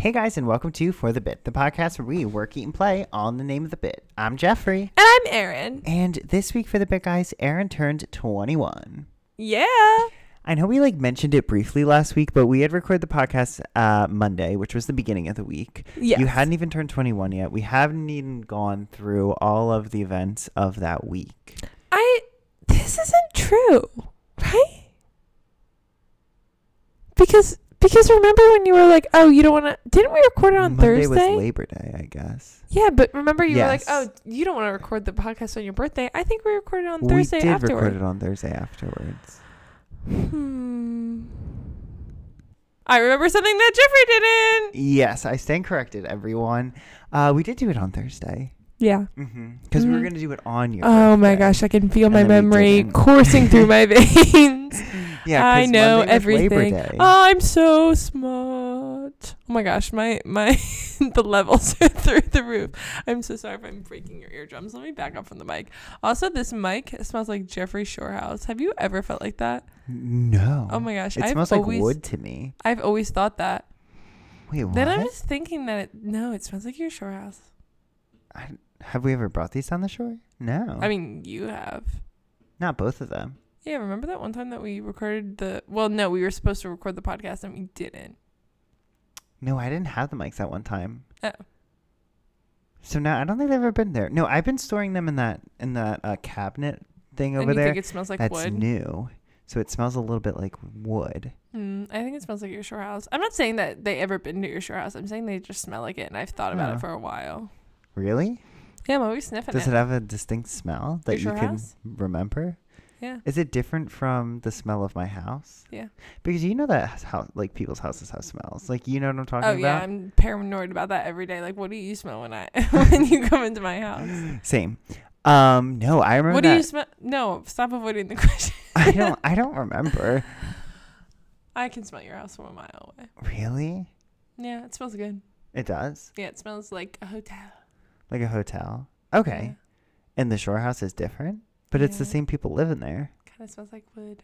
Hey guys, and welcome to For the Bit, the podcast where we work, eat, and play on the name of the bit. I'm Jeffrey, And I'm Erin. and this week for the bit, guys, Erin turned 21. Yeah. I know we like mentioned it briefly last week, but we had recorded the podcast uh, Monday, which was the beginning of the week. Yes. You hadn't even turned 21 yet. We haven't even gone through all of the events of that week. I this isn't true, right? Because because remember when you were like, "Oh, you don't want to Didn't we record it on Monday Thursday? was Labor Day, I guess. yeah, but remember you Yes. were like, "Oh, you don't want to record the podcast on your birthday." I think we recorded on Thursday we did afterward. record it on Thursday afterwards. Hmm. I remember something that Jeffrey didn't. Yes, I stand corrected, everyone. Uh, we did do it on Thursday. Yeah. Because we were Mhm. going to do it on your Oh my birthday. gosh, I can feel And my then we memory didn't. coursing through my veins. Yeah, I know Monday was Labor everything. I'm so smart. Oh my gosh, my my the levels are through the roof. I'm so sorry if I'm breaking your eardrums. Let me back up from the mic. Also, this mic smells like Jeffrey Shorehouse. Have you ever felt like that? no. Oh my gosh, It I've smells always, like wood to me. I've always thought that. Wait, what? Then I was thinking that it, no, it smells like your Shorehouse. I- have we ever brought these on the shore? No. I mean, you have. not both of them. Yeah, remember that one time that we recorded the? Well, no, we were supposed to record the podcast and we didn't. No, I didn't have the mics that one time. Oh. So now I don't think they've ever been there. No, I've been storing them in that in that uh, cabinet thing and over you there. think it smells like That's wood? new. So it smells a little bit like wood. Mm, I think it smells like your shore house. I'm not saying that they ever been to your shore house. I'm saying they just smell like it, and I've thought about Oh. it for a while. Really? Yeah, I'm always sniffing Does it. it have a distinct smell that you can house? remember? Yeah, Is it different from the smell of my house? yeah. Because you know that how like people's houses have smells. Like you know what I'm talking about. Oh yeah, about. I'm paranoid about that every day. Like, what do you smell when I when you come into my house? Same. Um, no, I remember What do you smell? No, stop avoiding the question. I don't. I don't remember. I can smell your house from a mile away. Really? Yeah, it smells good. It does. Yeah, it smells like a hotel. Like a hotel. Okay. And the shore house is different, but it's the Yeah. same people living there. Kind of smells like wood.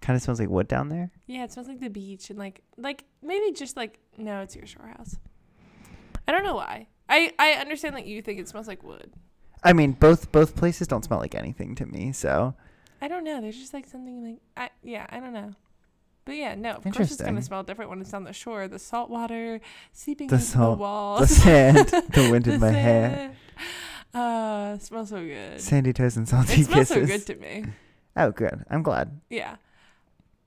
Kind of smells like wood down there. Yeah, it smells like the beach and like like maybe just like no, it's your shore house. I don't know why. I I understand that you think it smells like wood. I mean, both both places don't smell like anything to me. So I don't know. There's just like something like I yeah, I don't know. But yeah, no, of course it's gonna smell different when it's on the shore. The salt water seeping The into salt- the walls. the sand, the wind in my hair, sand. Uh, smells so good. sandy toes and salty it smells kisses. so good to me. oh, good. I'm glad. Yeah.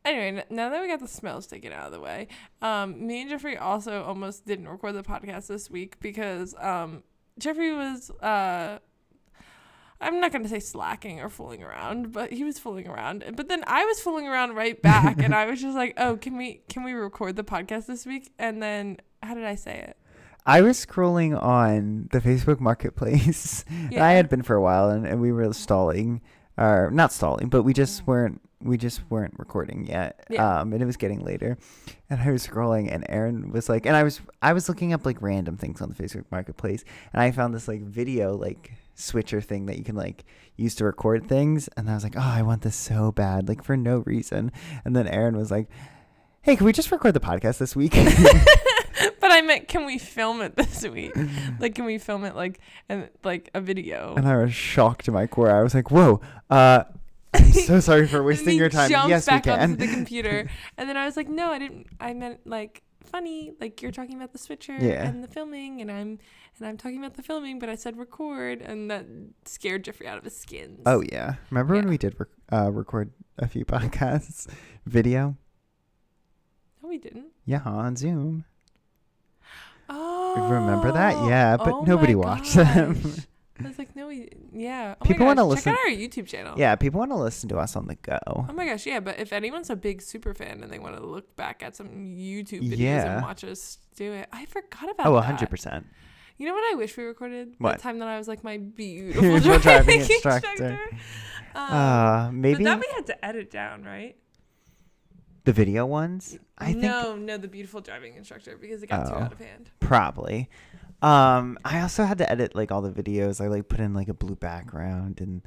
Anyway, n- now that we got the smells taken out of the way, um, me and Jeffrey also almost didn't record the podcast this week because um, Jeffrey was, uh, I'm not going to say slacking or fooling around, but he was fooling around. But then I was fooling around right back, and I was just like, "Oh, can we can we record the podcast this week?" And then how did I say it? I was scrolling on the Facebook Marketplace. and I had been for a while, and, and we were stalling, or not stalling, but we just weren't. We just weren't recording yet. Yeah. Um, and it was getting later, and I was scrolling, and Erin was like, and I was I was looking up like random things on the Facebook Marketplace, and I found this like video like switcher thing that you can like use to record things, and I was like, oh, I want this so bad, like for no reason. And then Erin was like, hey, can we just record the podcast this week? meant, can we film it this week? like, can we film it like and like a video? And I was shocked to my core. I was like, "Whoa, uh, I'm so sorry for wasting your time." Yes, we back can. onto the computer, and then I was like, "No, I didn't. I meant like funny, like you're talking about the switcher Yeah. and the filming, and I'm and I'm talking about the filming, but I said record, and that scared Jeffrey out of his skins. oh yeah, remember when we did rec- uh, record a few podcasts, video? no, we didn't. Yeah, on Zoom. Oh, Remember that? Yeah, but oh nobody watched them. I was like, no, we, yeah. Oh People wanna gosh, listen- Check out our YouTube channel. Yeah, people want to listen to us on the go. Oh my gosh, yeah, but if anyone's a big super fan and they want to look back at some YouTube videos Yeah. and watch us do it, I forgot about Oh, that. hundred percent. You know what I wish we recorded? What? The time that I was like my beautiful driving, driving instructor. instructor. Um, Uh, maybe But that we had to edit down, right? The video ones. I think no, no, the beautiful driving instructor because it got too Oh. out of hand. probably. Um, I also had to edit like all the videos. I like put in like a blue background and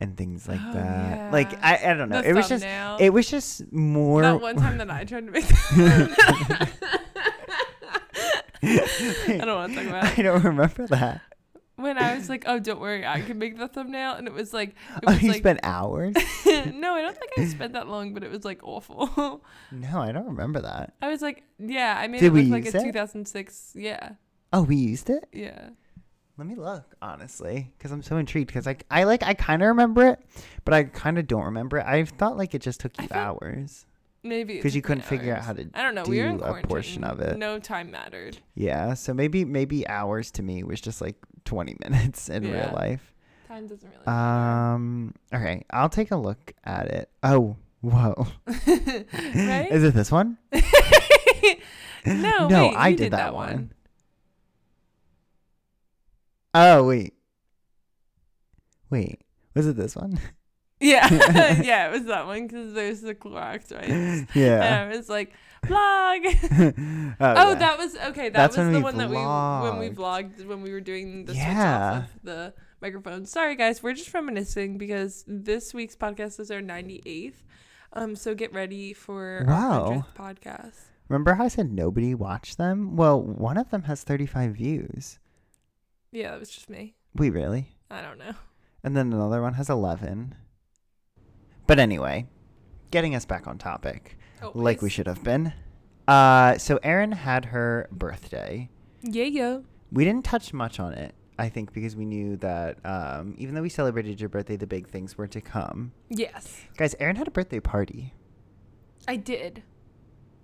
and things like Oh, that. Like yeah. I, I don't know. The It was just thumbnail. it was just more that one time that I tried to make. I don't want to talk about it. I don't remember that. When I was like, "Oh, don't worry, I can make the thumbnail," and it was like, it Oh, was you like, spent hours? no, I don't think I spent that long, but it was like awful. No, I don't remember that. I was like, yeah, I made Did it look like a it? 2006. Yeah, Oh, we used it? yeah. Let me look, honestly, because I'm so intrigued. Because like I like I kind of remember it, but I kind of don't remember it. I thought like it just took you thought- hours. Maybe because you couldn't figure out how to I don't know. we were in do a portion of it. No time mattered. Yeah, so maybe maybe hours to me was just like 20 minutes in Yeah. real life. Time doesn't really matter. Um. Okay, I'll take a look at it. Oh, whoa! right? Is it this one? no, No, wait, I did did, that that one. one. Oh wait, wait. Was it this one? Yeah, yeah, it was that one because there's the Clorox right. yeah. And I was like, vlog. oh, Oh, yeah. that was okay. That That's was the one that we when we vlogged. vlogged when we were doing the switch Yeah. off of the microphone. Sorry guys, we're just reminiscing because this week's podcast is our 98th. Um, so get ready for Wow. our 100th podcast. Remember how I said nobody watched them? Well, one of them has 35 views. Yeah, that was just me. We really? I don't know. And then another one has 11. But anyway, getting us back on topic, Oh, like we should have been. Uh, so Erin had her birthday. Yeah, yeah. We didn't touch much on it, I think, because we knew that um, even though we celebrated your birthday, the big things were to come. Yes, Guys, Erin had a birthday party. I did.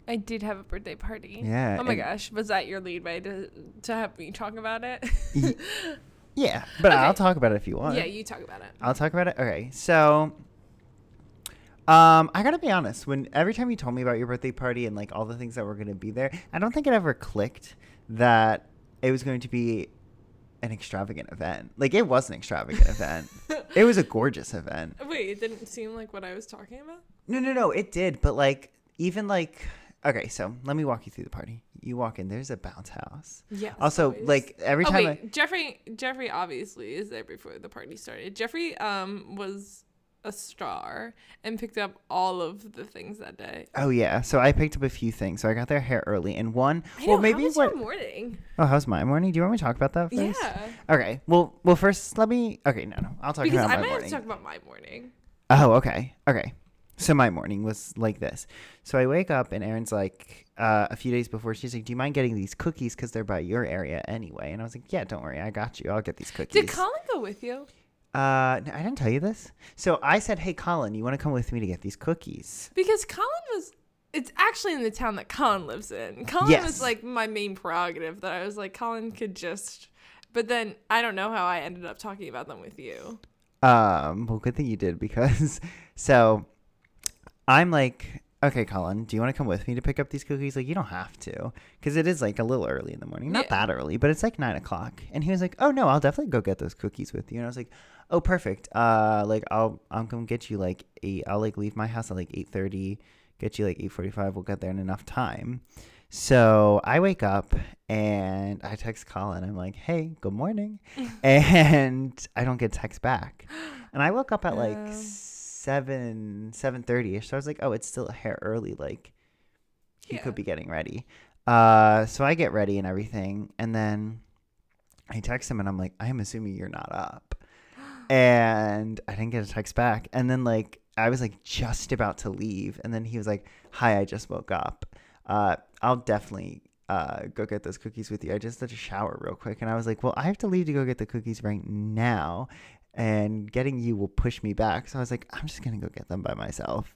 I did have a birthday party. Yeah. Oh my gosh, was that your lead way to to have me talk about it? Ye- Yeah, but I'll talk about it if you want. yeah, you talk about it. I'll talk about it. Okay, so um, I gotta be honest. When every time you told me about your birthday party and like all the things that were gonna be there, I don't think it ever clicked that it was going to be an extravagant event. Like it was an extravagant event. It was a gorgeous event. Wait, it didn't seem like what I was talking about. No, no, no, it did. But like even like okay, so let me walk you through the party. You walk in. There's a bounce house. Yeah. Also, always. like every oh time. wait, Jeffrey. Jeffrey obviously is there before the party started. Jeffrey um was a star and picked up all of the things that day. Oh yeah, so I picked up a few things. So I got there hair early, and one. I well, know, maybe how was what? your morning? Oh, how's my morning? Do you want me to talk about that first? Yeah, Okay. Well, well, first let me. Okay, no, no. I'll talk because about I my might have morning. to talk about my morning. oh, okay, okay. So my morning was like this. So I wake up and Erin's like, uh, a few days before, she's like, "Do you mind getting these cookies? Because they're by your area anyway." And I was like, "Yeah, don't worry, I got you. I'll get these cookies." Did Colin go with you? Uh, no, I didn't tell you this. So I said, "Hey, Colin, you want to come with me to get these cookies?" Because Colin was. It's actually in the town that Colin lives in. Colin Yes. was like my main prerogative that I was like Colin could just. But then I don't know how I ended up talking about them with you. Um, well, good thing you did because so I'm like, okay, Colin, do you want to come with me to pick up these cookies? Like, you don't have to because it is like a little early in the morning. Not Yeah. that early, but it's like nine o'clock. And he was like, oh no, I'll definitely go get those cookies with you. And I was like, oh perfect. Uh, like I'll I'll come get you like eight. I'll like leave my house at like eight thirty. Get you like eight forty five. We'll get there in enough time. So I wake up and I text Colin. I'm like, hey, good morning. and I don't get text back. And I woke up at like. Seven, seven thirty ish. So I was like, oh, it's still a hair early. Like he Yeah. could be getting ready. Uh, so I get ready and everything, and then I text him and I'm like, I am assuming you're not up. And I didn't get a text back. And then like I was like just about to leave, and then he was like, Hi, I just woke up. Uh, I'll definitely uh go get those cookies with you. I just had to shower real quick, and I was like, Well, I have to leave to go get the cookies right now, and getting you will push me back. So I was like, I'm just gonna go get them by myself.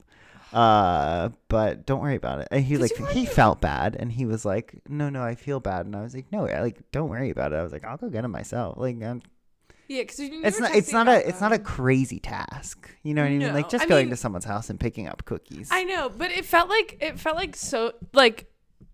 Uh, but don't worry about it. And he like he felt bad, and he was like, No, no, I feel bad, and I was like, No, like don't worry about it. I was like, I'll go get them myself. Like, I'm, Yeah, because it's not, it's not a, it's not a crazy task. You know what I mean? Like just I going mean- to someone's house and picking up cookies. I know, but it felt like it felt like so like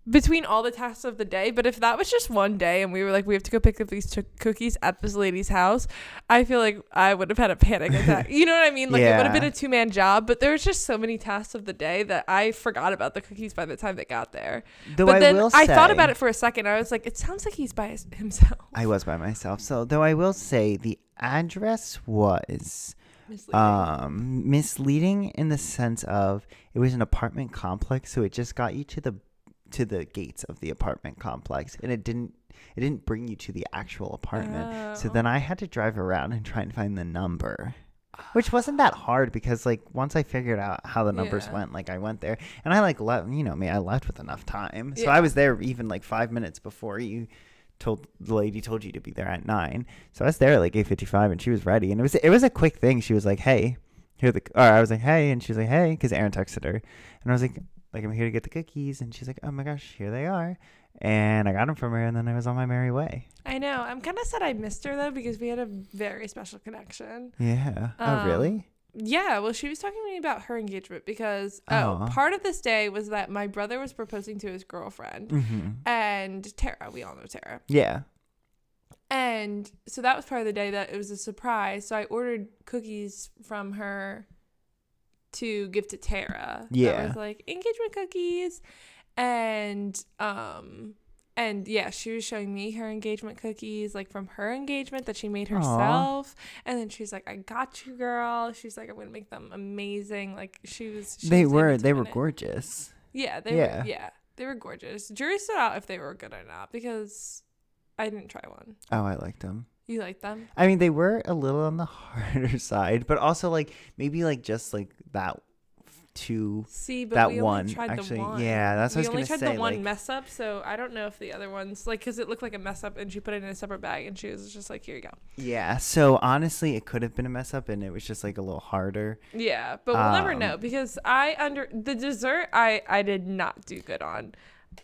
between all the tasks of the day. But if that was just one day and we were like, we have to go pick up these ch- cookies at this lady's house, I feel like I would have had a panic attack. you know what I mean? Like it would have been a two man job. But there was just so many tasks of the day that I forgot about the cookies by the time they got there. Though but I then I thought about it for a second. I was like, it sounds like he's by his- himself. I was by myself. So though I will say the address was Misleading. um misleading in the sense of it was an apartment complex, so it just got you to the to the gates of the apartment complex, and it didn't it didn't bring you to the actual apartment. So Oh. then I had to drive around and try and find the number. Which wasn't that hard because like once I figured out how the numbers Yeah. went, like I went there and I like left you know me, I left with enough time. So Yeah. I was there even like five minutes before you told the lady told you to be there at nine. So I was there at like eight fifty five and she was ready and it was it was a quick thing. She was like, Hey, here the or I was like, Hey and she was like, Hey, because Erin texted her and I was like like I'm here to get the cookies and she's like, Oh my gosh, here they are and I got them from her and then I was on my merry way. I know. I'm kind of sad I missed her though because we had a very special connection. Yeah. oh Um, really? Yeah, well, she was talking to me about her engagement because oh, Aw. part of this day was that my brother was proposing to his girlfriend Mm-hmm. and Tara. We all know Tara, Yeah. and so that was part of the day that it was a surprise. So I ordered cookies from her to give to Tara. that Yeah. was like engagement cookies, and um. And yeah, she was showing me her engagement cookies, like from her engagement that she made herself. And then she's like, "I got you, girl." She's like, "I'm gonna make them amazing." Like she was. She They was were they were it. gorgeous. Yeah, they Yeah. were. Yeah, they were gorgeous. Jury stood out if they were good or not because I didn't try one. Oh, I liked them. You like them? I mean, they were a little on the harder side, but also like maybe like just like that two See, but that we one only tried actually. the one. Yeah, that's what we I only was gonna tried say. the one like, mess up, so I don't know if the other ones like because it looked like a mess up, and she put it in a separate bag, and she was just like, "Here you go." yeah. So honestly, it could have been a mess up, and it was just like a little harder. Yeah, but we'll never Um, know because I under the dessert I I did not do good on.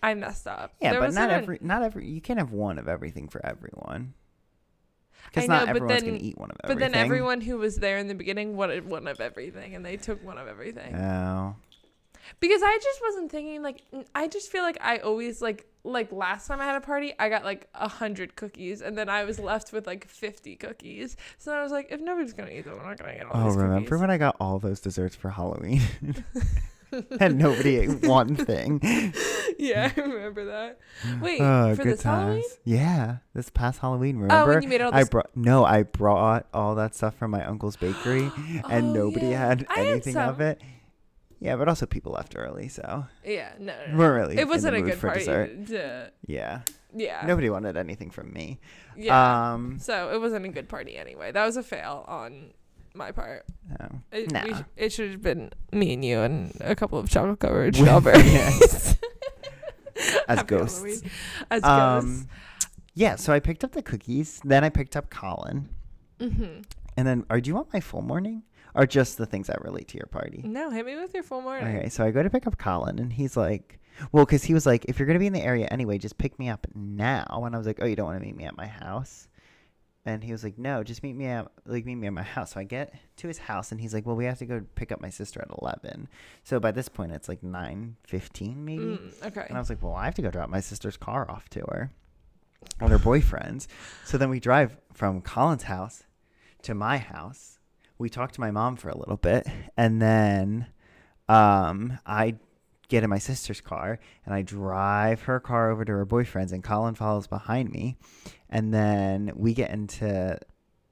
I messed up. Yeah, There but not every not every you can't have one of everything for everyone. Because I not know, but everyone's then- gonna eat one of everything. But then everyone who was there in the beginning wanted one of everything, and they took one of everything. Oh. Because I just wasn't thinking like I just feel like I always like like last time I had a party I got like a hundred cookies and then I was left with like fifty cookies. So I was like, if nobody's gonna eat them, I'm not gonna get all Oh, remember cookies. when I got all those desserts for Halloween? and nobody ate one thing. yeah, I remember that. Wait, Oh, for good this Halloween? times. Yeah, this past Halloween. Remember? Oh, when you made all I brought no, I brought all that stuff from my uncle's bakery, and Oh, nobody yeah. had I had anything of it. Yeah, but also people left early, so yeah, no, no, no. weren't really. It wasn't a good for party. dessert. to- Yeah, yeah, nobody wanted anything from me. yeah. Um, so it wasn't a good party anyway. That was a fail on my part. no. It, Nah. we sh- it should have been me and you and a couple of chocolate covered With- strawberries. as Happy ghosts. Halloween. As ghosts. Um, yeah. So I picked up the cookies. Then I picked up Colin, hmm and then, or do you want my full morning, or just the things that relate to your party? No, hit me with your full morning. Okay, so I go to pick up Colin, and he's like, "Well, because he was like, if you're gonna be in the area anyway, just pick me up now." And I was like, "Oh, you don't want to meet me at my house?" And he was like, "No, just meet me at like meet me at my house." So I get to his house, and he's like, "Well, we have to go pick up my sister at 11." So by this point, it's like nine fifteen, maybe. Mm, okay. And I was like, "Well, I have to go drop my sister's car off to her, and her boyfriend's." So then we drive from Colin's house to my house. We talk to my mom for a little bit, and then um, I get in my sister's car and I drive her car over to her boyfriend's, and Colin follows behind me, and then we get into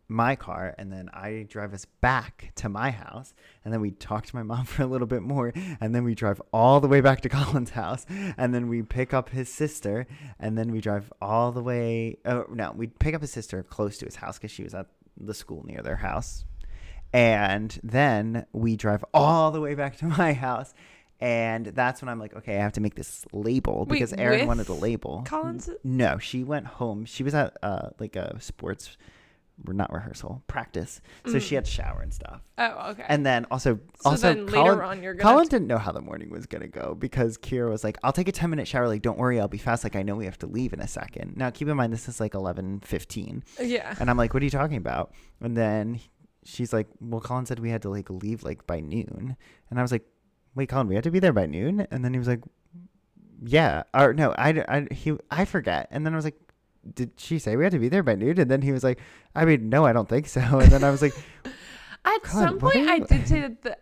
my car and then I drive us back to my house and then we talk to my mom for a little bit more and then we drive all the way back to Colin's house and then we pick up his sister and then we drive all the way oh no we pick up his sister close to his house because she was at the school near their house. And then we drive all the way back to my house and that's when I'm like okay I have to make this label Wait, because Erin with wanted a label Collins. no, she went home. She was at uh like a sports not rehearsal, practice. So she Mm. had to shower and stuff. Oh, okay. And then also so also then Colin, later on, you're gonna. Colin didn't know how the morning was gonna go because Kira was like, "I'll take a ten minute shower. Like, don't worry, I'll be fast. Like, I know we have to leave in a second. Now, keep in mind this is like eleven fifteen, yeah. and I'm like, "What are you talking about?" And then she's like, "Well, Colin said we had to like leave like by noon," and I was like, "Wait, Colin, we had to be there by noon?" And then he was like, "Yeah, or no, I, I he I forget." And then I was like. Did she say we had to be there by noon? And then he was like, I mean, no, I don't think so. And then I was like, At God, some point, I did say that the.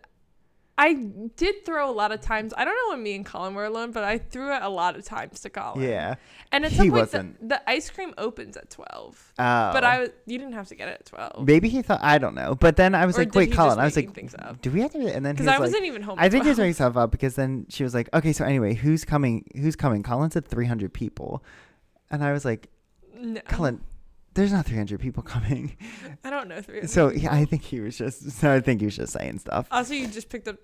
I did throw a lot of times. I don't know when me and Colin were alone, but I threw it a lot of times to Colin. Yeah. And at He some point, the, the ice cream opens at twelve. Oh. But I was, you didn't have to get it at twelve. Maybe he thought I don't know, but then I was Or like, "Wait, Colin." I was like, things up? "Do we have to?" And then he Because I like, wasn't even home. I think he was 12. making stuff up because then she was like, "Okay, so anyway, who's coming? Who's coming?" Colin said 300 people, and I was like, No, "Colin, there's not 300 people coming." I don't know 300. So yeah, I think he was just. So I think he was just saying stuff. Also, you just picked up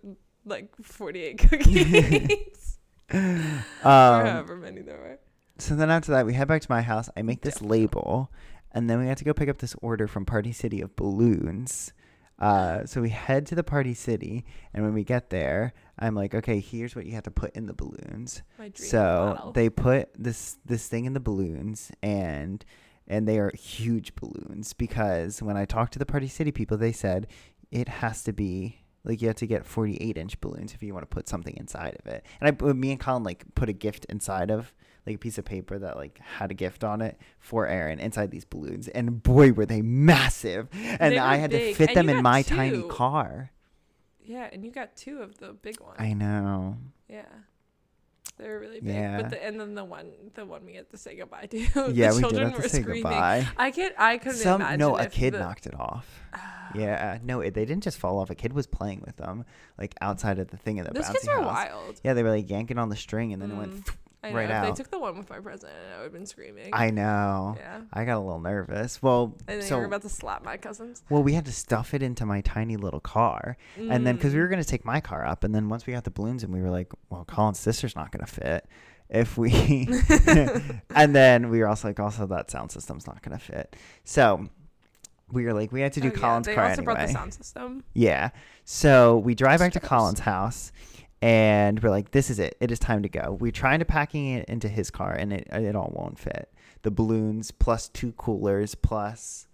like forty-eight cookies, or Um, however many there were. so then after that, we head back to my house. I make this label, and then we have to go pick up this order from Party City of balloons. Uh, so we head to the Party City, and when we get there, I'm like, okay, here's what you have to put in the balloons. My dream So bottle. they put this this thing in the balloons, and and they are huge balloons because when I talked to the Party City people, they said it has to be like you have to get 48 inch balloons if you want to put something inside of it. And I, uh, me and Colin like put a gift inside of like a piece of paper that like had a gift on it for Erin inside these balloons, and boy were they massive! And They I had big, to fit and them in my tiny car. yeah, and you got two of the big ones. I know. Yeah. They were really big. Yeah. But the, and then the one the one we had to say goodbye to. yeah, the we did have to say screaming. goodbye. I can't I couldn't Some imagine. no, a kid the, knocked it off. Yeah, no, it, they didn't just fall off. A kid was playing with them, like outside of the thing in the Those kids were house. wild. Yeah, they were like yanking on the string, and then it went. Mm. I know. right if out. they took the one with my present, I would have been screaming. I know. yeah. I got a little nervous. Well, And then you were about to slap my cousins. well, we had to stuff it into my tiny little car, and then because we Mm. were gonna take my car up, and then once we got the balloons, and we were like, well, Colin's sister's not gonna fit. If we, and then we were also like, also that sound system's not gonna fit. So we were like, we had to do Oh, yeah, Colin's they car also brought the sound system. Yeah. So we drive back to. Colin's house and we're like, this is it. It is time to go. We're trying to packing it into his car and it, it all won't fit. The balloons plus two coolers plus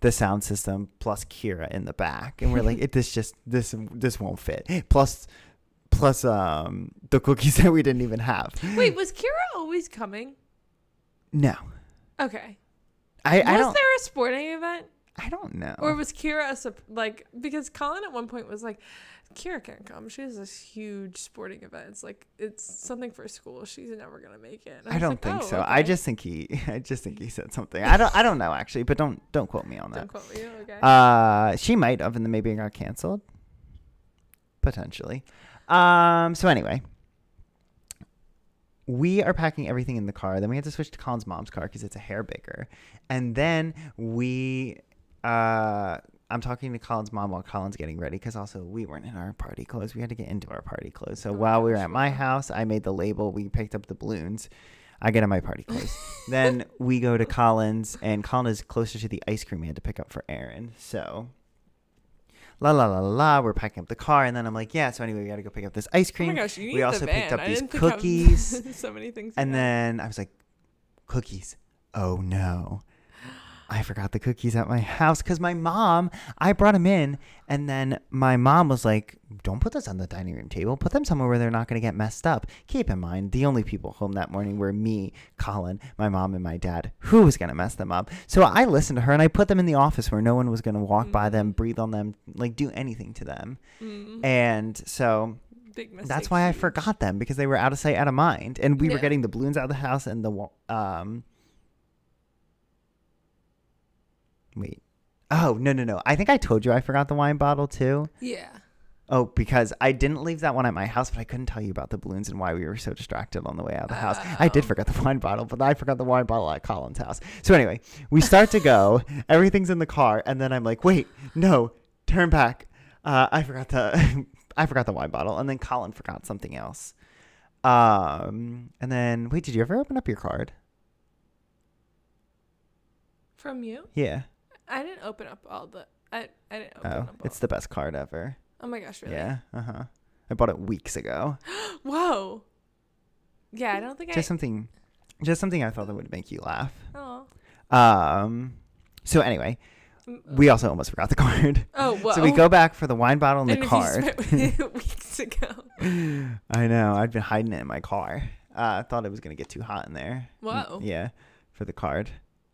the sound system plus Kira in the back. And we're like, it this just this this won't fit. Plus plus um the cookies that we didn't even have. Wait, was Kira always coming? No. Okay. I, I was don't there a sporting event? I don't know. Or was Kira a like because Colin at one point was like, Kira can't come. She has this huge sporting event. It's like it's something for school. She's never gonna make it. And I don't like, think "Oh, so. I just think he I just think he said something. I don't I don't know actually, but don't don't quote me on that. don't quote me. Okay. Uh, she might have, and then maybe it got canceled. Potentially. Um. So anyway, we are packing everything in the car. Then we had to switch to Colin's mom's car because it's a hair bigger, and then we. Uh, I'm talking to Colin's mom while Colin's getting ready because also we weren't in our party clothes. We had to get into our party clothes. So Oh while we were at my house, I made the label. We picked up the balloons. I get in my party clothes. then we go to Colin's, and Colin is closer to the ice cream we had to pick up for Erin. So, la la la la la, we're packing up the car, and then I'm like, yeah. So anyway, we got to go pick up this ice cream. oh my gosh, you need we also the picked up I these didn't think of cookies, so many things. and then I was like, cookies. Oh no. I forgot the cookies at my house because my mom, I brought them in, and then my mom was like, Don't put this on the dining room table. Put them somewhere where they're not going to get messed up. Keep in mind, the only people home that morning were me, Colin, my mom, and my dad. Who was going to mess them up? So I listened to her and I put them in the office where no one was going to walk by them, Mhm. breathe on them, like do anything to them. Mm, And so that's why I forgot them because they were out of sight, out of mind. And we were getting the balloons out of the house and the um. Wait. Oh no no no! I think I told you I forgot the wine bottle too. Yeah. Oh, because I didn't leave that one at my house, but I couldn't tell you about the balloons and why we were so distracted on the way out of the house. I did Oh. forget the wine bottle, but I forgot the wine bottle at Colin's house. So anyway, we start to go. Everything's in the car, and then I'm like, "Wait, no, turn back. Uh, I forgot the, I forgot the wine bottle." And then Colin forgot something else. Um, and then wait, did you ever open up your card? From you? Yeah. I didn't open up all the. I I didn't open Oh, up. All. it's the best card ever. oh my gosh! Really? Yeah. Uh huh. I bought it weeks ago. Whoa. Yeah, I don't think Just I. something, just something I thought that would make you laugh. Oh. Um. So anyway, Mm, we also almost forgot the card. Oh whoa. So we go back for the wine bottle and the And you card. weeks ago. I know. I'd been hiding it in my car. Uh, I thought it was gonna get too hot in there. Mm, Whoa. Yeah, for the card.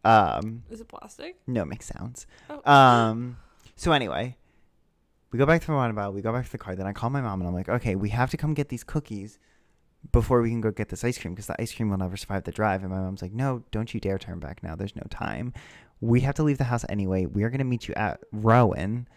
Um. Is it plastic? No, it makes sounds. Oh. Um. So anyway, we go back to bottle. We go back to the car. Then I call my mom and I'm like, okay, we have to come get these cookies before we can go get this ice cream because the ice cream will never survive the drive. And my mom's like, no, don't you dare turn back now. There's no time. We have to leave the house anyway. We are going to meet you at Rowan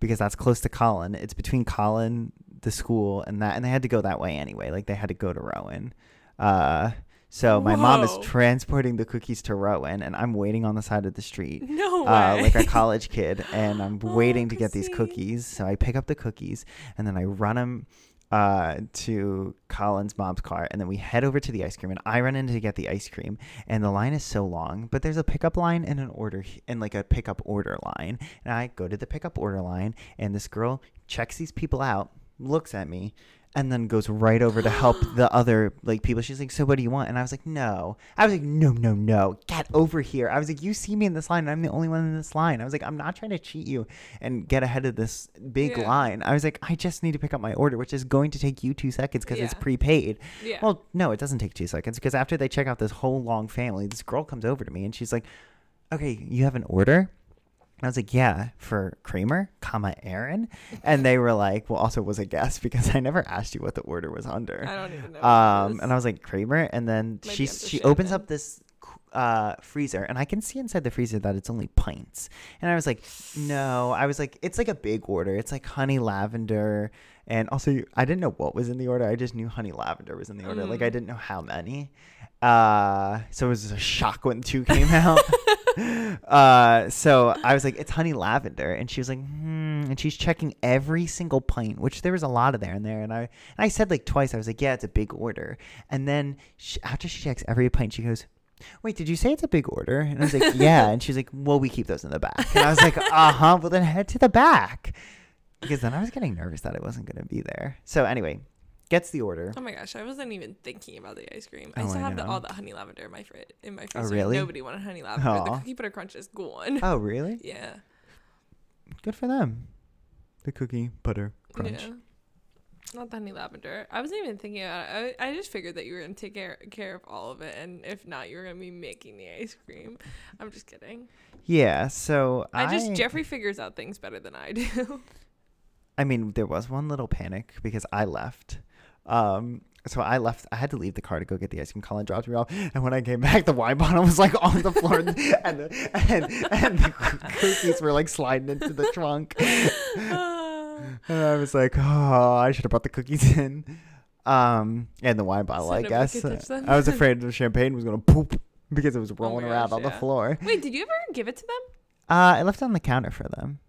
because that's close to Colin. It's between Colin, the school, and that. And they had to go that way anyway. Like they had to go to Rowan. Uh, so my mom is transporting the cookies to Rowan, and I'm waiting on the side of the street No uh, like a college kid, and I'm Oh, waiting to get these cookies. So I pick up the cookies, and then I run them uh, to Colin's mom's car, and then we head over to the ice cream. And I run in to get the ice cream, and the line is so long, but there's a pickup line and an order and like a pickup order line. And I go to the pickup order line, and this girl checks these people out, looks at me. And then goes right over to help the other like people. She's like, "So what do you want?" And I was like, "No." I was like, "No, no, no, get over here." I was like, "You see me in this line, and I'm the only one in this line." I was like, "I'm not trying to cheat you and get ahead of this big Yeah. line." I was like, "I just need to pick up my order, which is going to take you two seconds because it's prepaid." yeah. Well, no, it doesn't take two seconds because after they check out this whole long family, this girl comes over to me and she's like, "Okay, you have an order." And I was like, "Yeah, for Kramer, comma Erin," and they were like, "Well, also was a guess because I never asked you what the order was under." I don't even know. Um, and I was like Kramer, and then Might she she opens up this uh freezer, and I can see inside the freezer that it's only pints. And I was like, no, I was like, it's like a big order. It's like honey lavender, and also I didn't know what was in the order. I just knew honey lavender was in the order. Like I Mm. didn't know how many. Uh, so it was a shock when two came out. uh, so I was like, it's honey lavender, and she was like, hmm, and she's checking every single pint, which there was a lot of there in there, and I and I said like twice, I was like, yeah, it's a big order, and then she, after she checks every pint, she goes. Wait, did you say it's a big order? And I was like, yeah. And she's like, well, we keep those in the back. And I was like, uh huh. Well, then head to the back. Because then I was getting nervous that it wasn't going to be there. So, anyway, gets the order. Oh my gosh, I wasn't even thinking about the ice cream. Oh, I still I have the, all the honey lavender in my fridge. In my Oh, really? Nobody wanted honey lavender. The Aw. cookie butter crunch is gone. Oh, really? yeah. Good for them. The cookie butter crunch. Yeah. Not the honey lavender. I wasn't even thinking about it. I, I just figured that you were gonna take care, care of all of it, and if not, you were gonna be making the ice cream. I'm just kidding. Yeah. So I, just Jeffrey figures out things better than I do. I mean, there was one little panic because I left. Um, so I left. I had to leave the car to go get the ice cream. Colin dropped me off, and when I came back, the wine bottle was like on the floor, and the, and and the cookies were like sliding into the trunk. And I was like, oh, I should have brought the cookies in. Um, and the wine bottle, So I guess. could touch them? I was afraid the champagne was gonna poop because it was my rolling around gosh, on the floor. Wait, did you ever give it to them? Uh, I left it on the counter for them.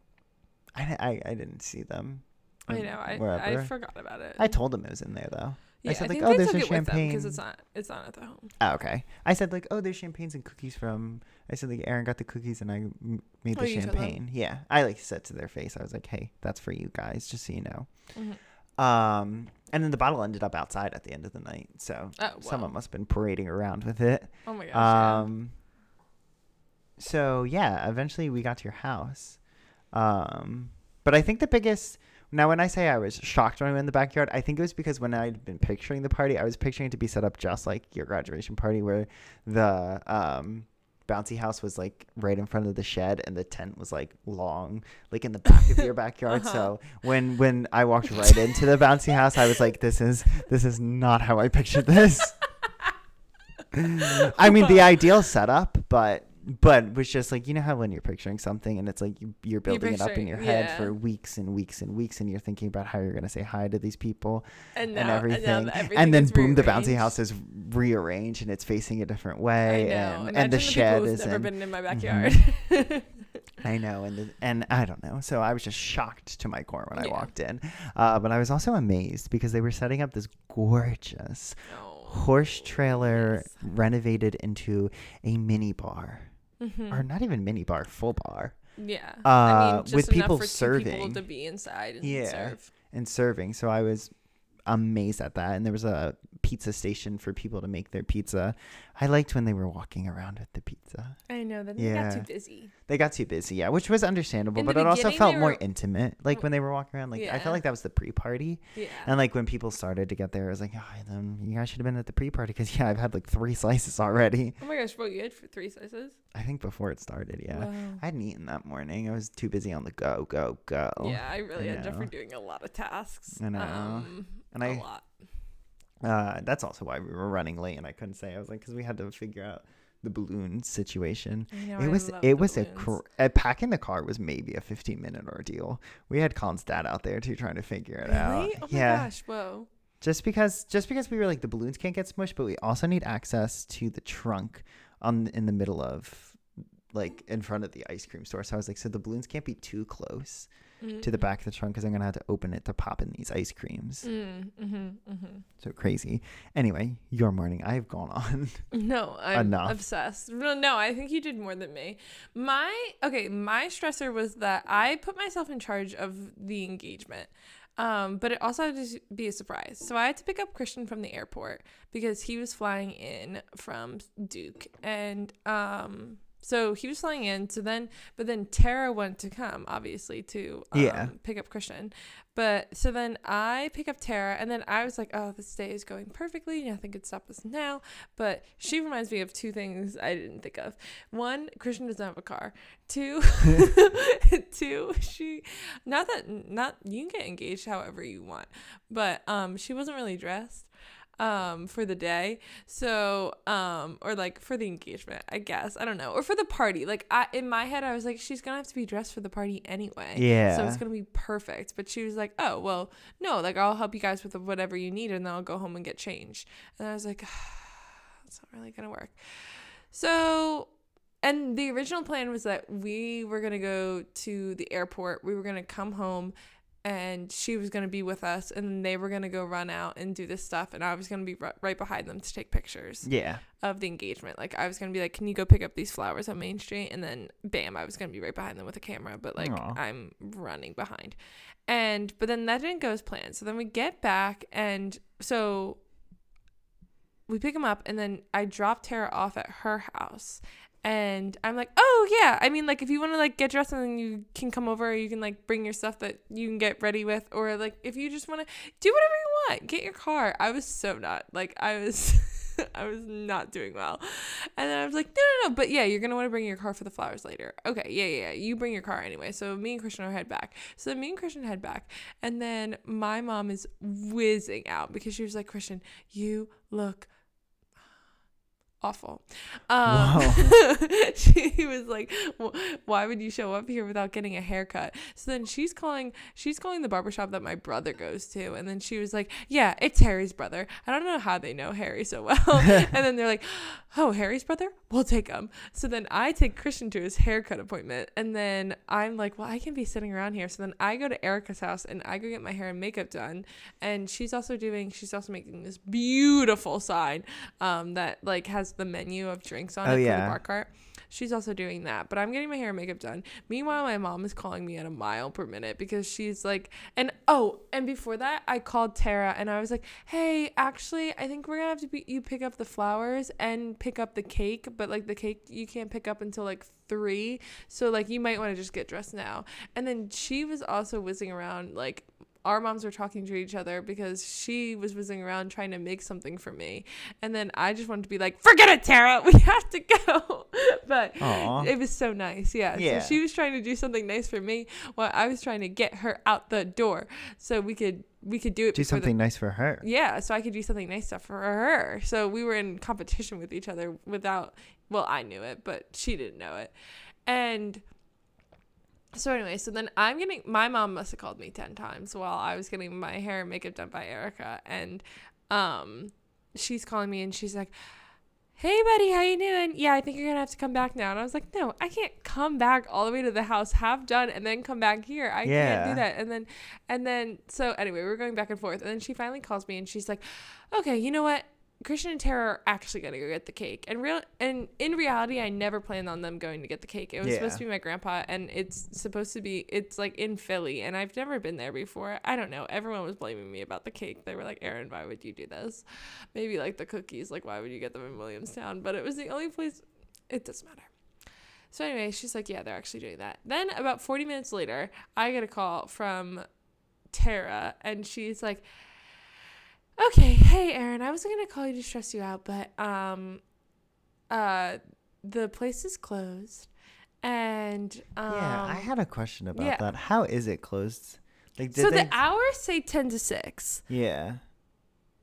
I, I, I didn't see them. I um, know. I, I forgot about it. I told them it was in there though. yeah, I said, like, "Oh, there's a them because it's not it's not at the home. Oh, okay. I said like, oh, there's champagnes and cookies from. I said like, Erin got the cookies and I m- made Oh, the them? champagne. Yeah, I like said to their face. I was like, hey, that's for you guys, just so you know. Mhm. Um, and then the bottle ended up outside at the end of the night, so Oh, wow. someone must have been parading around with it. Oh my gosh. yeah. Um, so yeah, eventually we got to your house. Um, but I think the biggest now when I say I was shocked when I went in the backyard, I think it was because when I'd been picturing the party, I was picturing it to be set up just like your graduation party, where the um bouncy house was like right in front of the shed and the tent was like long like in the back of your backyard Uh-huh. so when when i walked right into the bouncy house i was like this is this is not how i pictured this I mean, the ideal setup, but but was just like you know how when you're picturing something and it's like you, you're building it up in your head yeah. for weeks and weeks and weeks, and you're thinking about how you're gonna say hi to these people and, and everything, and, now everything and then boom, the bouncy house is rearranged and it's facing a different way, and and the people shed is never in. been in my Mhm. backyard. I know, and the, and I don't know. So I was just shocked to my core when I walked in, uh, but I was also amazed because they were setting up this gorgeous Oh, horse trailer yes. renovated into a mini bar. Mhm. or not even mini bar, full bar, Yeah. Uh, I mean, just with enough people serving. people to be inside and Yeah. serve. and serving. So I was, amazed at that. And there was a pizza station for people to make their pizza. I liked when they were walking around with the pizza. I know that they Yeah. got too busy. They got too busy, yeah, which was understandable, but it also felt they more were- intimate. Like when they were walking around, like I felt like that was the pre-party, Yeah. and like when people started to get there, it was like, oh, then you guys should have been at the pre-party because yeah, I've had like three slices already. oh my gosh, what you had for three slices? I think before it started, yeah. Wow. I hadn't eaten that morning. I was too busy on the go, go, go. yeah, I really I had Jeffrey know. doing a lot of tasks. I know. Um, And a I- lot. Uh, that's also why we were running late, and I couldn't say. I was like, because we had to figure out the balloon situation. Know, it was it was a balloons. cr- uh, packing the car was maybe a 15 minute ordeal. We had Colin's dad out there too trying to figure it out. Oh my yeah, gosh, whoa. just because just because we were like the balloons can't get smushed, but we also need access to the trunk on in the middle of like in front of the ice cream store. So I was like, so the balloons can't be too close to the back of the trunk because I'm gonna have to open it to pop in these ice creams. Mm, mm-hmm, mm-hmm. So crazy. Anyway, your morning. I've gone on. No, I'm Enough. obsessed. No, no, I think you did more than me. My okay, my stressor was that I put myself in charge of the engagement. Um, but it also had to be a surprise. So I had to pick up Christian from the airport because he was flying in from Duke. And um so he was flying in. So then, but then Tara went to come, obviously, to um, Yeah. pick up Christian. But so then I pick up Tara, and then I was like, oh, this day is going perfectly. Nothing could stop us now. But she reminds me of two things I didn't think of. One, Christian doesn't have a car. Two, two, she, not that, not, you can get engaged however you want, but um, she wasn't really dressed um for the day. So um or like for the engagement i guess. I don't know. Or for the party. Like i in my head i was like she's gonna have to be dressed for the party anyway. Yeah. so it's gonna be perfect. But she was like oh well no like i'll help you guys with whatever you need and then i'll go home and get changed. And i was like that's not really gonna work. So and the original plan was that we were gonna go to the airport. We were gonna come home and she was going to be with us and they were going to go run out and do this stuff and i was going to be ri- right behind them to take pictures yeah. of the engagement. Like i was going to be like can you go pick up these flowers on main street? And then bam i was going to be right behind them with a camera but like Aw. i'm running behind. And but then that didn't go as planned. So then we get back and so we pick him up and then i drop tara off at her house and i'm like oh yeah. I mean like if you want to like get dressed and then you can come over you can like bring your stuff that you can get ready with or like if you just want to do whatever you want. Get your car. I was so not like i was i was not doing well. And then i was like no no no. But yeah you're gonna want to bring your car for the flowers later. Okay yeah yeah, yeah. You bring your car anyway. So me and christian are head back. So me and christian head back. And then my mom is whizzing out because she was like christian you look awful. Um, she was like, "Wh- "Why would you show up here without getting a haircut?" So then she's calling, she's calling the barbershop that my brother goes to, and then she was like, "Yeah, it's Harry's brother. I don't know how they know Harry so well." and then they're like, "Oh, Harry's brother? We'll take him." So then I take Christian to his haircut appointment, and then I'm like, "Well, I can be sitting around here." So then I go to Erica's house and I go get my hair and makeup done, and she's also doing, she's also making this beautiful sign um, that like has the menu of drinks on Oh, it for yeah. the bar cart. She's also doing that, but I'm getting my hair and makeup done. Meanwhile, my mom is calling me at a mile per minute because she's like, and oh, and before that, I called Tara and I was like, hey, actually, I think we're gonna have to be, you pick up the flowers and pick up the cake, but like the cake you can't pick up until like three, so like you might want to just get dressed now. And then she was also whizzing around like our moms were talking to each other because she was whizzing around trying to make something for me. And then I just wanted to be like, forget it, Tara, we have to go. but Aw. it was so nice. Yeah. Yeah. So she was trying to do something nice for me while I was trying to get her out the door so we could we could do it Do before the- something nice for her. yeah, so I could do something nice stuff for her. So we were in competition with each other without, well, I knew it, but she didn't know it. And so anyway, so then I'm getting, my mom must have called me 10 times while I was getting my hair and makeup done by Erica. And um, she's calling me and she's like, hey buddy how you doing? Yeah i think you're gonna have to come back now. And i was like no i can't come back all the way to the house have done and then come back here. I can't do that. And then and then so anyway we're going back and forth. And then she finally calls me and she's like okay you know what Christian and Tara are actually gonna go get the cake, and real and in reality, I never planned on them going to get the cake. It was supposed to be my grandpa, and it's supposed to be it's like in Philly, and I've never been there before. I don't know. Everyone was blaming me about the cake. They were like, "Erin, why would you do this?" Maybe like the cookies, like why would you get them in Williamstown? But it was the only place. It doesn't matter. So anyway, she's like, "Yeah, they're actually doing that." Then about forty minutes later, I get a call from Tara, and she's like. Okay, hey Erin, I wasn't gonna call you to stress you out, but um, uh, the place is closed, and um, yeah, I had a question about yeah. that. How is it closed? Like, did so the hours say ten to six, yeah.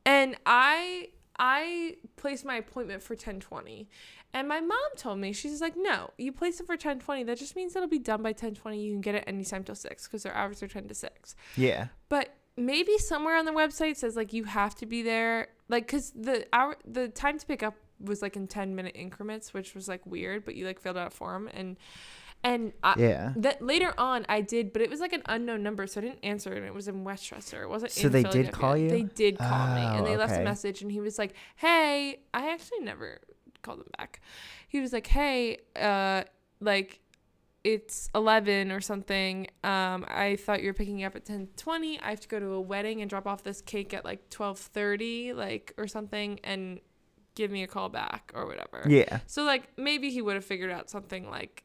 and I I placed my appointment for ten twenty, and my mom told me she's like, no, you place it for ten twenty. That just means it'll be done by ten twenty. You can get it anytime till six because their hours are ten to six. Yeah. but maybe somewhere on the website says like you have to be there like because the hour the time to pick up was like in 10 minute increments which was like weird but you like filled out a form and and I, Yeah. that later on I did, but it was like an unknown number, so I didn't answer, and it was in Westchester. It wasn't. So they did call you? They did call me, and they Oh, left a message, and he was like, "Hey, I actually never called him back." He was like, "Hey, uh, like." It's eleven or something. Um, I thought you were picking up at ten twenty. I have to go to a wedding and drop off this cake at like twelve thirty, like or something, and give me a call back or whatever. Yeah. So like maybe he would have figured out something like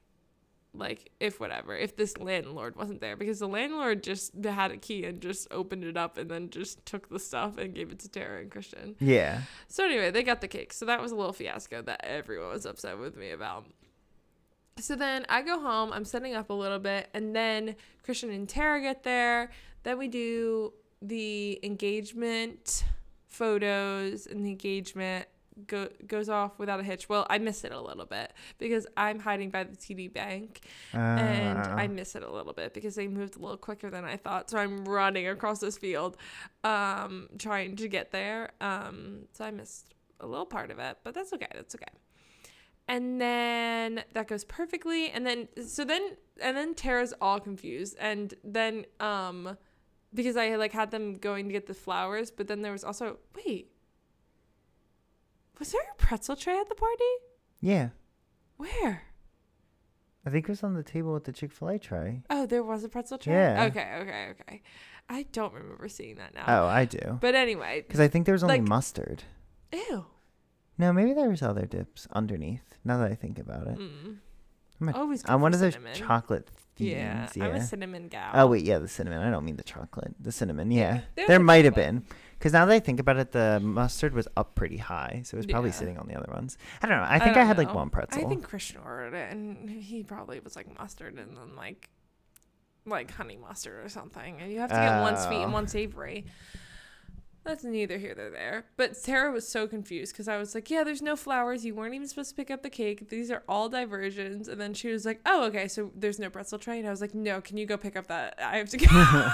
like if whatever if this landlord wasn't there because the landlord just had a key and just opened it up and then just took the stuff and gave it to Tara and Christian. Yeah. So anyway, they got the cake. So that was a little fiasco that everyone was upset with me about. So then I go home, I'm setting up a little bit, and then Christian and Tara get there. Then we do the engagement photos, and the engagement go, goes off without a hitch. Well, I miss it a little bit because I'm hiding by the TD Bank, and Uh, I miss it a little bit because they moved a little quicker than I thought. So I'm running across this field, um, trying to get there. Um, so I missed a little part of it, but that's okay. That's okay. And then that goes perfectly. And then so then and then Tara's all confused. And then um, because I like had them going to get the flowers, but then there was also wait. Was there a pretzel tray at the party? yeah. Where? I think it was on the table with the Chick Fil A tray. Oh, there was a pretzel tray. Yeah. Okay, okay, okay. I don't remember seeing that now. Oh, I do. But anyway, Because I think there was only Like- mustard. ew. No, maybe there was other dips underneath. Now that I think about it, Mm. I'm, a, Always I'm one of those cinnamon. chocolate Yeah. Yeah. I'm a cinnamon gal. oh wait, yeah, the cinnamon. I don't mean the chocolate. The cinnamon. Yeah, there's there might have been. Because now that I think about it, the mustard was up pretty high, so it was probably Yeah. sitting on the other ones. I don't know. I think I, don't had like one pretzel. I think Christian ordered it, and he probably was like mustard and then like, like honey mustard or something. And you have to get one sweet and Oh. one savory. That's neither here nor there. But Sarah was so confused because I was like, "Yeah, there's no flowers. You weren't even supposed to pick up the cake. These are all diversions." And then she was like, "Oh, okay. So there's no pretzel tray." And I was like, "No, can you go pick up that? I have to go."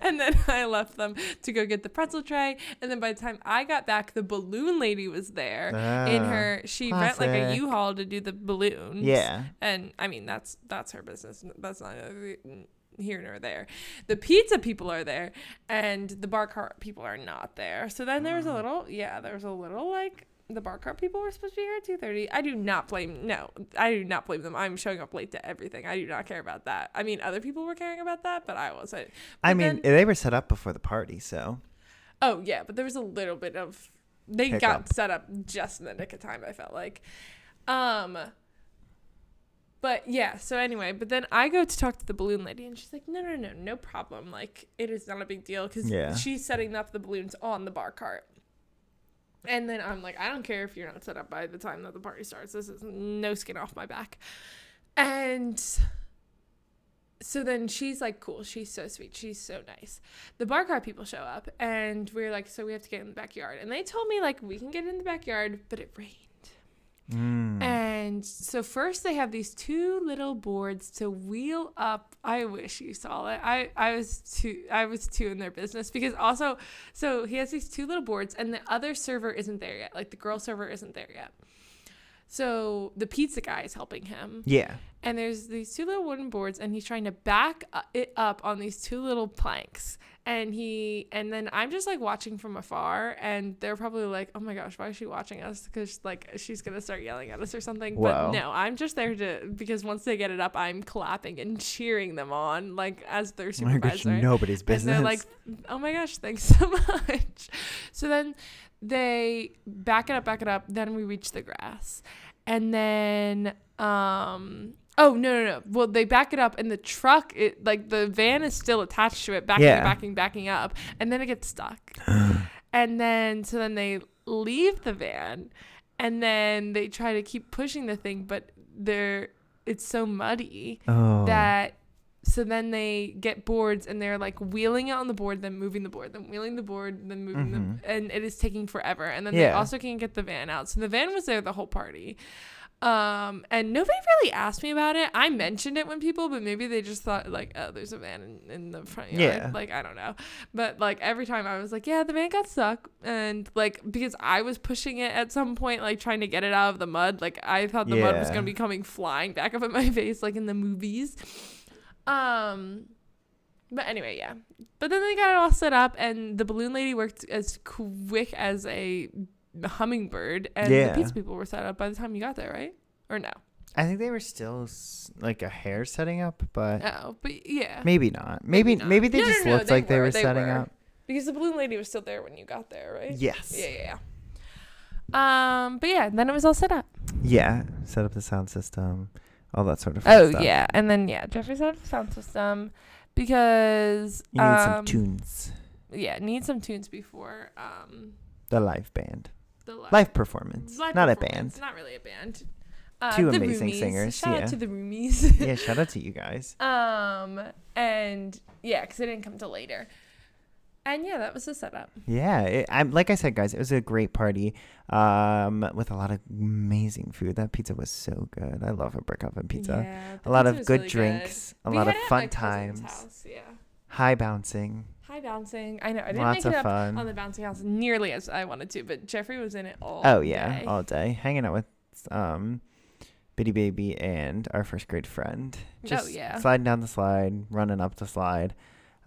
and then I left them to go get the pretzel tray. And then by the time I got back, the balloon lady was there in Ah, her. She rent like a. U-Haul to do the balloons. Yeah. And I mean that's that's her business. That's not here nor there. The pizza people are there, and the bar cart people are not there. So then there was a Mm. little, yeah, there was a little like the bar cart people were supposed to be here at two thirty. I do not blame. No, I do not blame them. I'm showing up late to everything. I do not care about that. I mean, other people were caring about that, but I wasn't. I mean, then- they were set up before the party, so Oh yeah, but there was a little bit of they got Hiccup. set up just in the nick of time, I felt like. Um but yeah, so anyway, but then I go to talk to the balloon lady and she's like, "No, no, no, no problem. Like it is not a big deal cuz Yeah. she's setting up the balloons on the bar cart." And then I'm like, "I don't care if you're not set up by the time that the party starts. This is no skin off my back." And so then she's like, cool. She's so sweet. She's so nice. The bar cart people show up, and we're like, so we have to get in the backyard. And they told me like we can get in the backyard, but it rained. Mm. And so first they have these two little boards to wheel up. I wish you saw it. I I was too I was too in their business because also so he has these two little boards and the other server isn't there yet. Like the girl server isn't there yet. So the pizza guy is helping him yeah. and there's these two little wooden boards, and he's trying to back it up on these two little planks. And he, and then I'm just like watching from afar, and they're probably like, "Oh my gosh, why is she watching us? Because like she's gonna start yelling at us or something." Whoa. But no, I'm just there to because once they get it up, I'm clapping and cheering them on, like as their Oh my gosh, supervisor. nobody's And business. they're like, oh my gosh, thanks so much. So then they back it up, back it up. Then we reach the grass. And then, um, oh, no, no, no. Well, they back it up and the truck, it like the van is still attached to it, backing, Yeah. backing, backing up. And then it gets stuck. and then, so then they leave the van and then they try to keep pushing the thing, but they're, it's so muddy oh. that so then they get boards and they're like wheeling it on the board then moving the board then wheeling the board then moving Mhm. the and it is taking forever and then they also can't get the van out so the van was there the whole party um and nobody really asked me about it. I mentioned it when people but maybe they just thought like oh there's a van in, in the front yard. Yeah. like i don't know. But like every time i was like yeah the van got stuck. And like because i was pushing it at some point like trying to get it out of the mud. Like i thought the mud was gonna be coming flying back up at my face like in the movies. Um but anyway yeah. But then they got it all set up and the balloon lady worked as quick as a hummingbird and Yeah. the pizza people were set up by the time you got there right or no I think they were still like a hair setting up, but oh but yeah maybe not. Maybe not. maybe they No, no, just no, looked they like they were, were they setting were. up. because the balloon lady was still there when you got there right Yes. yeah yeah yeah um but yeah then it was all set up Yeah. Set up the sound system, all that sort of. Stuff. Oh stuff. yeah and then yeah jeffrey set up the sound system because You need some um, tunes. yeah need some tunes before um The live band, the live, live performance, live not a performance, band. not really a band uh, Two amazing Roomies. singers, shout yeah. out to the roomies yeah. Shout out to you guys. um and yeah because it didn't come till later and yeah that was the setup Yeah, it, I'm like I said, guys. It was a great party, um, with a lot of amazing food. That pizza was so good. I love a brick oven pizza. yeah, a lot of good really drinks, a We lot of had it at fun times, house, yeah high bouncing, bouncing i know i didn't lots make it up fun. on the bouncing house nearly as i wanted to but jeffrey was in it all Oh yeah, day. all day hanging out with um, Bitty Baby and our first grade friend. Just Oh, yeah. sliding down the slide, running up the slide.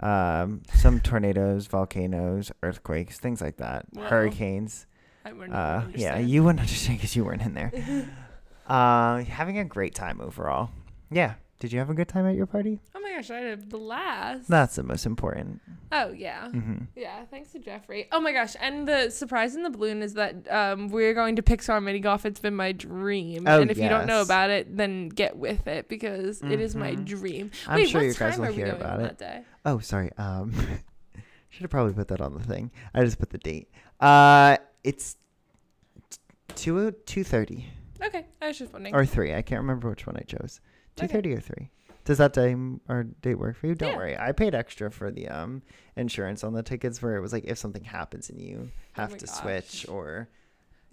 Um, some tornadoes, volcanoes, earthquakes, things like that. Whoa. Hurricanes. I wouldn't Uh, yeah, you wouldn't understand because you weren't in there. uh, having a great time overall. Yeah. Did you have a good time at your party? oh my gosh i had a blast That's the most important. oh yeah hmm Yeah, thanks to Jeffrey. Oh my gosh, and the surprise in the balloon is that um, we're going to Pixar mini golf. It's been my dream. Oh, and if you don't know about it, then get with it because it is my Mhm. dream. I'm Wait, sure you guys will hear about it. Oh, sorry. Um, should have probably put that on the thing. I just put the date. Uh, it's two two thirty Okay, I was just wondering. or three. I can't remember which one I chose. Two Okay. or three. Does that time or date work for you? Don't Yeah. worry. I paid extra for the um insurance on the tickets where it was like if something happens and you Oh have my to switch gosh. or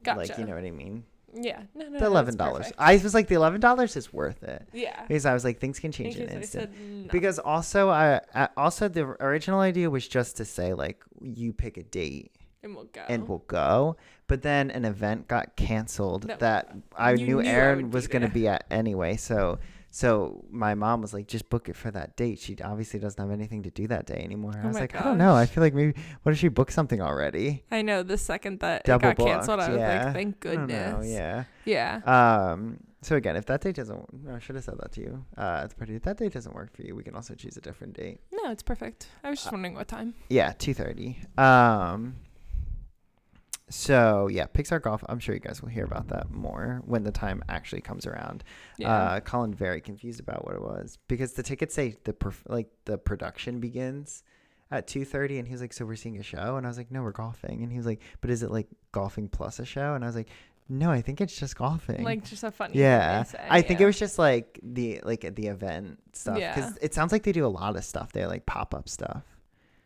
Gotcha. like you know what I mean. yeah, no, no, The eleven dollars. perfect. I was like the eleven dollars is worth it Yeah. because I was like things can change In case an I instant. said no. Because also, I, I also the original idea was just to say like you pick a date and we'll go. and we'll go, but then an event got canceled That- that I you knew knew I Aaron be was gonna be at anyway. So so my mom was like, just book it for that date. She obviously doesn't have anything to do that day anymore. I Oh was my like, I don't know. I feel like maybe what if she booked something already? I know the second that Double it got canceled, I was yeah. like, thank I know, goodness. yeah. Yeah. Um. So again, if that date doesn't, I should have said that to you. Uh, it's pretty. If that date doesn't work for you, we can also choose a different date. No, it's perfect. I was just Uh, wondering what time. Yeah, two thirty. Um. So yeah, Pixar Golf. I'm sure you guys will hear about that more when the time actually comes around. Yeah. Uh, Colin very confused about what it was because the tickets say the perf- like the production begins at two thirty, and he was like, "So we're seeing a show?" And I was like, "No, we're golfing." And he was like, "But is it like golfing plus a show?" And I was like, "No, I think it's just golfing." like just a funny. yeah, say, I think yeah. it was just like the like the event stuff because Yeah. it sounds like they do a lot of stuff. They like pop up stuff.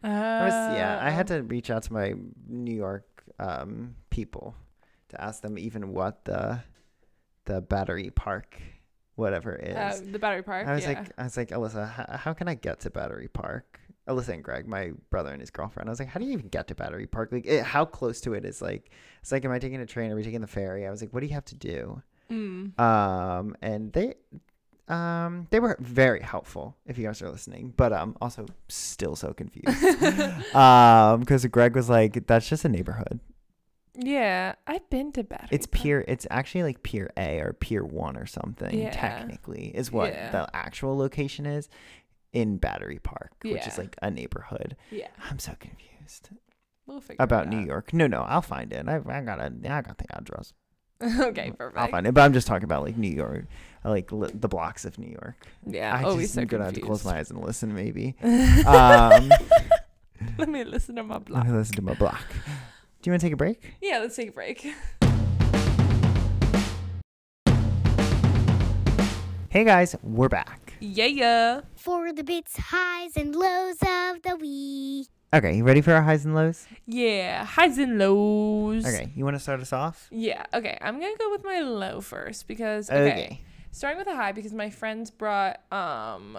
I was, yeah, I had Oh. to reach out to my New York um, people to ask them even what the the battery park, whatever is. Uh, the battery park. I was yeah. like, I was like, Alyssa, how, how can I get to Battery Park? Alyssa and Greg, my brother and his girlfriend. I was like, how do you even get to Battery Park? Like, it, how close to it is like? It's like, am I taking a train? Are we taking the ferry? I was like, what do you have to do? mm. Um, and they, um they were very helpful if you guys are listening, but um also still so confused. um because Greg was like, that's just a neighborhood. Yeah, I've been to Battery. It's Park. Pier. It's actually like Pier A or Pier One or something. Yeah. Technically, is what Yeah. the actual location is in Battery Park, which is like a neighborhood. Yeah, I'm so confused we'll figure about New. York. No, no, I'll find it. I, I got a, I got the address. okay, perfect. I'll find it. But I'm just talking about like New York, like li- the blocks of New York. Yeah, I always just so am gonna have to close my eyes and listen, maybe. um, Let me listen to my block. let blog. me listen to my block. Do you want to take a break? Yeah, let's take a break. Hey guys, we're back. Yeah, yeah. For the bits, highs, and lows of the week. Okay, you ready for our highs and lows? Yeah, highs and lows. Okay, you want to start us off? Yeah, okay. I'm gonna go with my low first because okay, Okay. starting with a high because my friends brought um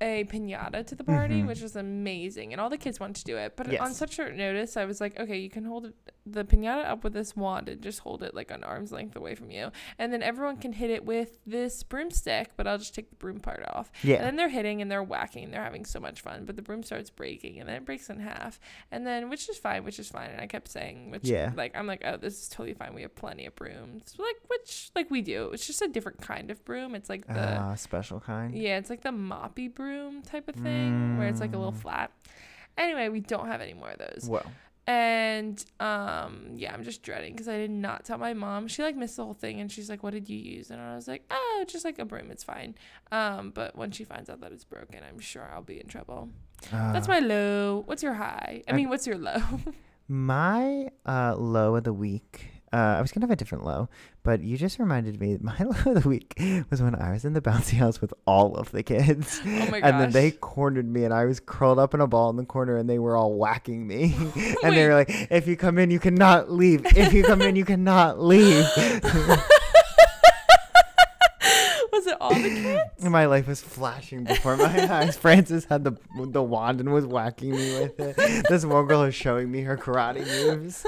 a pinata to the party, Mhm. which was amazing, and all the kids wanted to do it. But on such short notice, I was like, okay, you can hold the pinata up with this wand and just hold it like an arm's length away from you, and then everyone can hit it with this broomstick. But I'll just take the broom part off. Yeah. And then they're hitting and they're whacking. They're having so much fun. But the broom starts breaking and then it breaks in half. And then, which is fine, which is fine. And I kept saying, which, Yeah. like, I'm like, oh, this is totally fine. We have plenty of brooms. Like, which, like, we do. It's just a different kind of broom. It's like the, Ah, special kind. yeah, it's like the moppy broom type of thing where it's like a little Mm. flat. Anyway, we don't have any more of those. Whoa. And um yeah, I'm just dreading because I did not tell my mom. She like missed the whole thing and she's like, "What did you use?" And I was like, "Oh, just like a broom. It's fine." Um, but when she finds out that it's broken, I'm sure I'll be in trouble. That's Ah. my low. What's your high? I I- mean, what's your low? My uh, low of the week. Uh, I was gonna have a different low, but you just reminded me. My low of the week was when I was in the bouncy house with all of the kids, Oh my and then they cornered me, and I was curled up in a ball in the corner, and they were all whacking me, and they were like, "If you come in, you cannot leave. If you come in, you cannot leave." Was the kids? My life was flashing before my eyes. Francis had the the wand and was whacking me with it. This one girl was showing me her karate moves.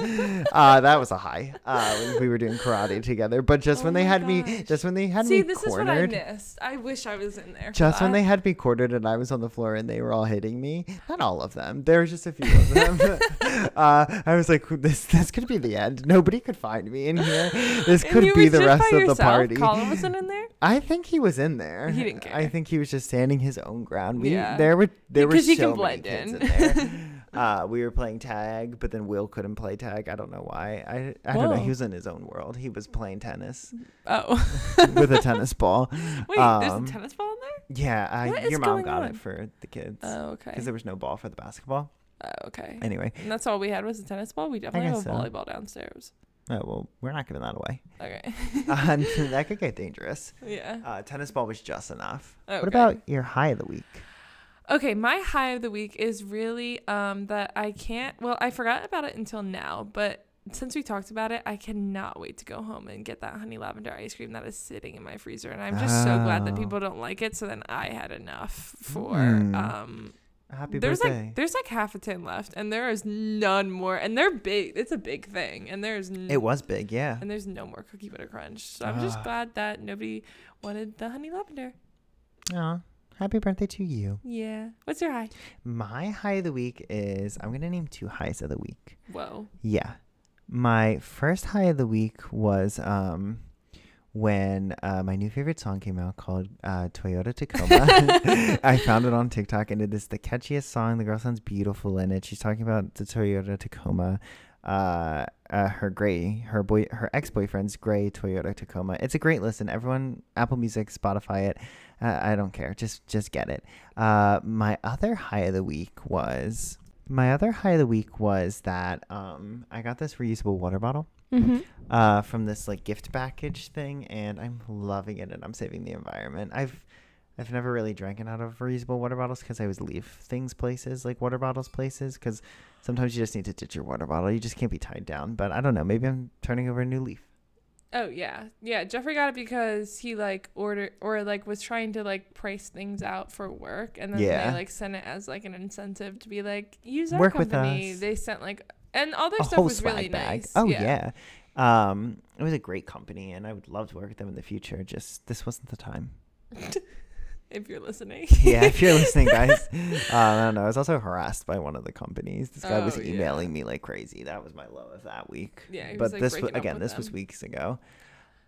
Uh, that was a high. Uh, when we were doing karate together. But just Oh when they had me, just when they had See, me this is what I missed. I wish I was in there. just when they had me quartered and I was on the floor and they were all hitting me. Not all of them. There was just a few of them. uh, I was like, this this could be the end. Nobody could find me in here. This could be the rest of the party. Colin wasn't in there. I think he was in there. He didn't care. I think he was just standing his own ground. We Yeah. there were there were Because he so can many blend kids in. in there. uh, we were playing tag, but then Will couldn't play tag. I don't know why. I I don't know. He was in his own world. He was playing tennis Oh, with a tennis ball. wait, there's Um, a tennis ball in there. Yeah, uh, your mom got on? it for the kids Oh, okay. Because there was no ball for the basketball. Oh, okay. Anyway, And that's all we had was a tennis ball. We definitely have a so. volleyball downstairs. Oh well, we're not giving that away. Okay. Uh, that could get dangerous. yeah. Uh, tennis ball was just enough. Okay. What about your high of the week? Okay, my high of the week is really um that I can't. Well, I forgot about it until now, but since we talked about it, I cannot wait to go home and get that honey lavender ice cream that is sitting in my freezer, and I'm just so glad that Oh. people don't like it. So then I had enough for Mm. um. Happy birthday. there's birthday. like there's like half a tin left, and there is none more, and they're big. It's a big thing, and there's n- it was big, yeah. and there's no more cookie butter crunch. So I'm just Ah. glad that nobody wanted the honey lavender. Aw, happy birthday to you. Yeah. What's your high? My high of the week is I'm gonna name two highs of the week. Whoa. Yeah. My first high of the week was um when uh, my new favorite song came out called uh, Toyota Tacoma. I found it on TikTok and it is the catchiest song. The girl sounds beautiful in it. She's talking about the Toyota Tacoma. Uh, uh, her gray, her boy, her ex boyfriend's gray Toyota Tacoma. It's a great listen. Everyone, Apple Music, Spotify it. Uh, I don't care. Just, just get it. Uh, my other high of the week was my other high of the week was that um, I got this reusable water bottle Mm-hmm. uh, from this like gift package thing, and I'm loving it, and I'm saving the environment. I've I've never really drank it out of reusable water bottles because I always leave things places like water bottles places because sometimes you just need to ditch your water bottle. You just can't be tied down. But I don't know. Maybe I'm turning over a new leaf. Oh yeah, yeah. Jeffrey got it because he like ordered or like was trying to like price things out for work, and then Yeah. they like sent it as like an incentive to be like use our Work with company. They sent like and all their a stuff whole was swag really bag. nice. Oh yeah. Um, it was a great company, and I would love to work with them in the future. Just this wasn't the time. if you're listening. yeah, if you're listening, guys. Uh, I don't know. I was also harassed by one of the companies. This guy was Oh, yeah. emailing me like crazy. That was my low of that week. Yeah, he but was, like, this was, again, this was weeks ago.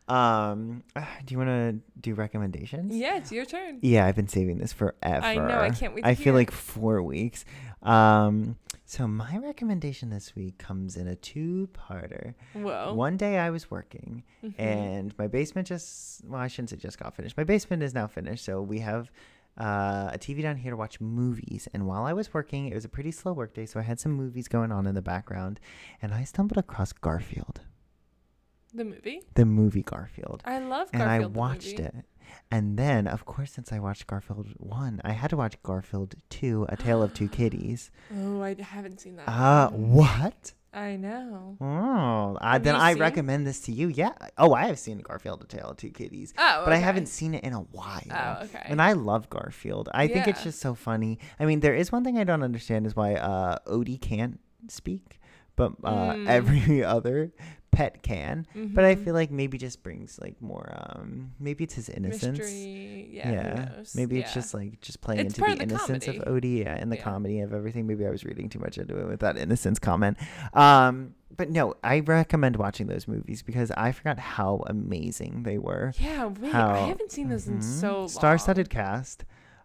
Um, do you want to do recommendations? yeah, it's your turn. Yeah, I've been saving this forever. I know, I can't wait to I feel like four weeks. Um, so my recommendation this week comes in a two-parter. Whoa. One day I was working, Mhm. and my basement just well, I shouldn't say just got finished. My basement is now finished, so we have uh, a TV down here to watch movies. And while I was working, it was a pretty slow work day, so I had some movies going on in the background, and I stumbled across Garfield, the movie. the movie Garfield I love Garfield. and I watched it. And then, of course, since I watched Garfield 1, I had to watch Garfield 2, A Tale of Two Kitties. Oh, I haven't seen that. Uh, one. what? I know. Oh, uh, then I seen- recommend this to you. Yeah. Oh, I have seen Garfield, A Tale of Two Kitties. Oh, okay. But I haven't seen it in a while. Oh, okay. And I love Garfield. I think it's just so funny. I mean, there is one thing I don't understand is why uh, Odie can't speak, but uh, Mm. every other pet can. But I Mhm. feel like maybe just brings like more. Um, maybe it's his innocence. Mystery. Yeah. knows? Maybe it's just like just playing It's into the the innocence of Odie yeah, and the Yeah. comedy of everything. Maybe I was reading too much into it with that innocence comment. Um, but no, I recommend watching those movies because I forgot how amazing they were. Yeah. Wait, how, I haven't seen those in Mhm. so long. Star-studded cast.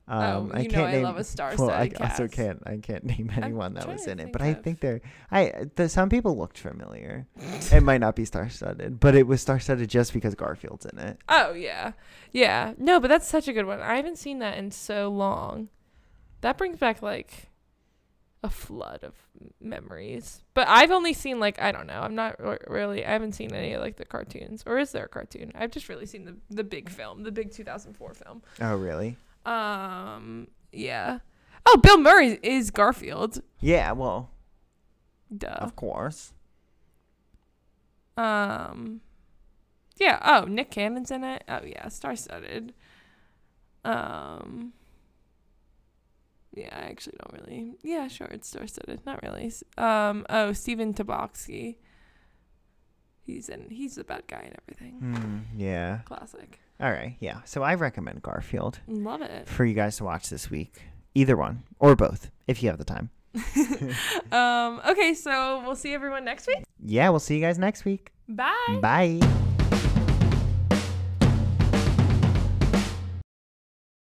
Um, Oh, I you know can't I name, love a Well, I star-studded also can't. I can't name I'm anyone that was in it, but I think there I the, some people looked familiar. it might not be star-studded, but it was star-studded just because Garfield's in it. Oh yeah, yeah. No, but that's such a good one. I haven't seen that in so long. That brings back like a flood of memories. But I've only seen like I don't know. I'm not r- really. I haven't seen any of like the cartoons. Or is there a cartoon? I've just really seen the the big film, the big 2004 film. Oh, really? Um. Yeah. Oh, Bill Murray is Garfield. Yeah. Well, Duh. of course. Um, yeah. Oh, Nick Cannon's in it. Oh yeah, star-studded. Um, yeah, I actually don't really. Yeah, sure, it's star-studded. Not really. Um, oh, Stephen Tobolowsky. He's in. He's the bad guy and everything. Hmm, yeah. Classic. All right. Yeah. So I recommend Garfield Love it. for you guys to watch this week. Either one or both, if you have the time. um. Okay, so we'll see everyone next week. Yeah. We'll see you guys next week. Bye. Bye.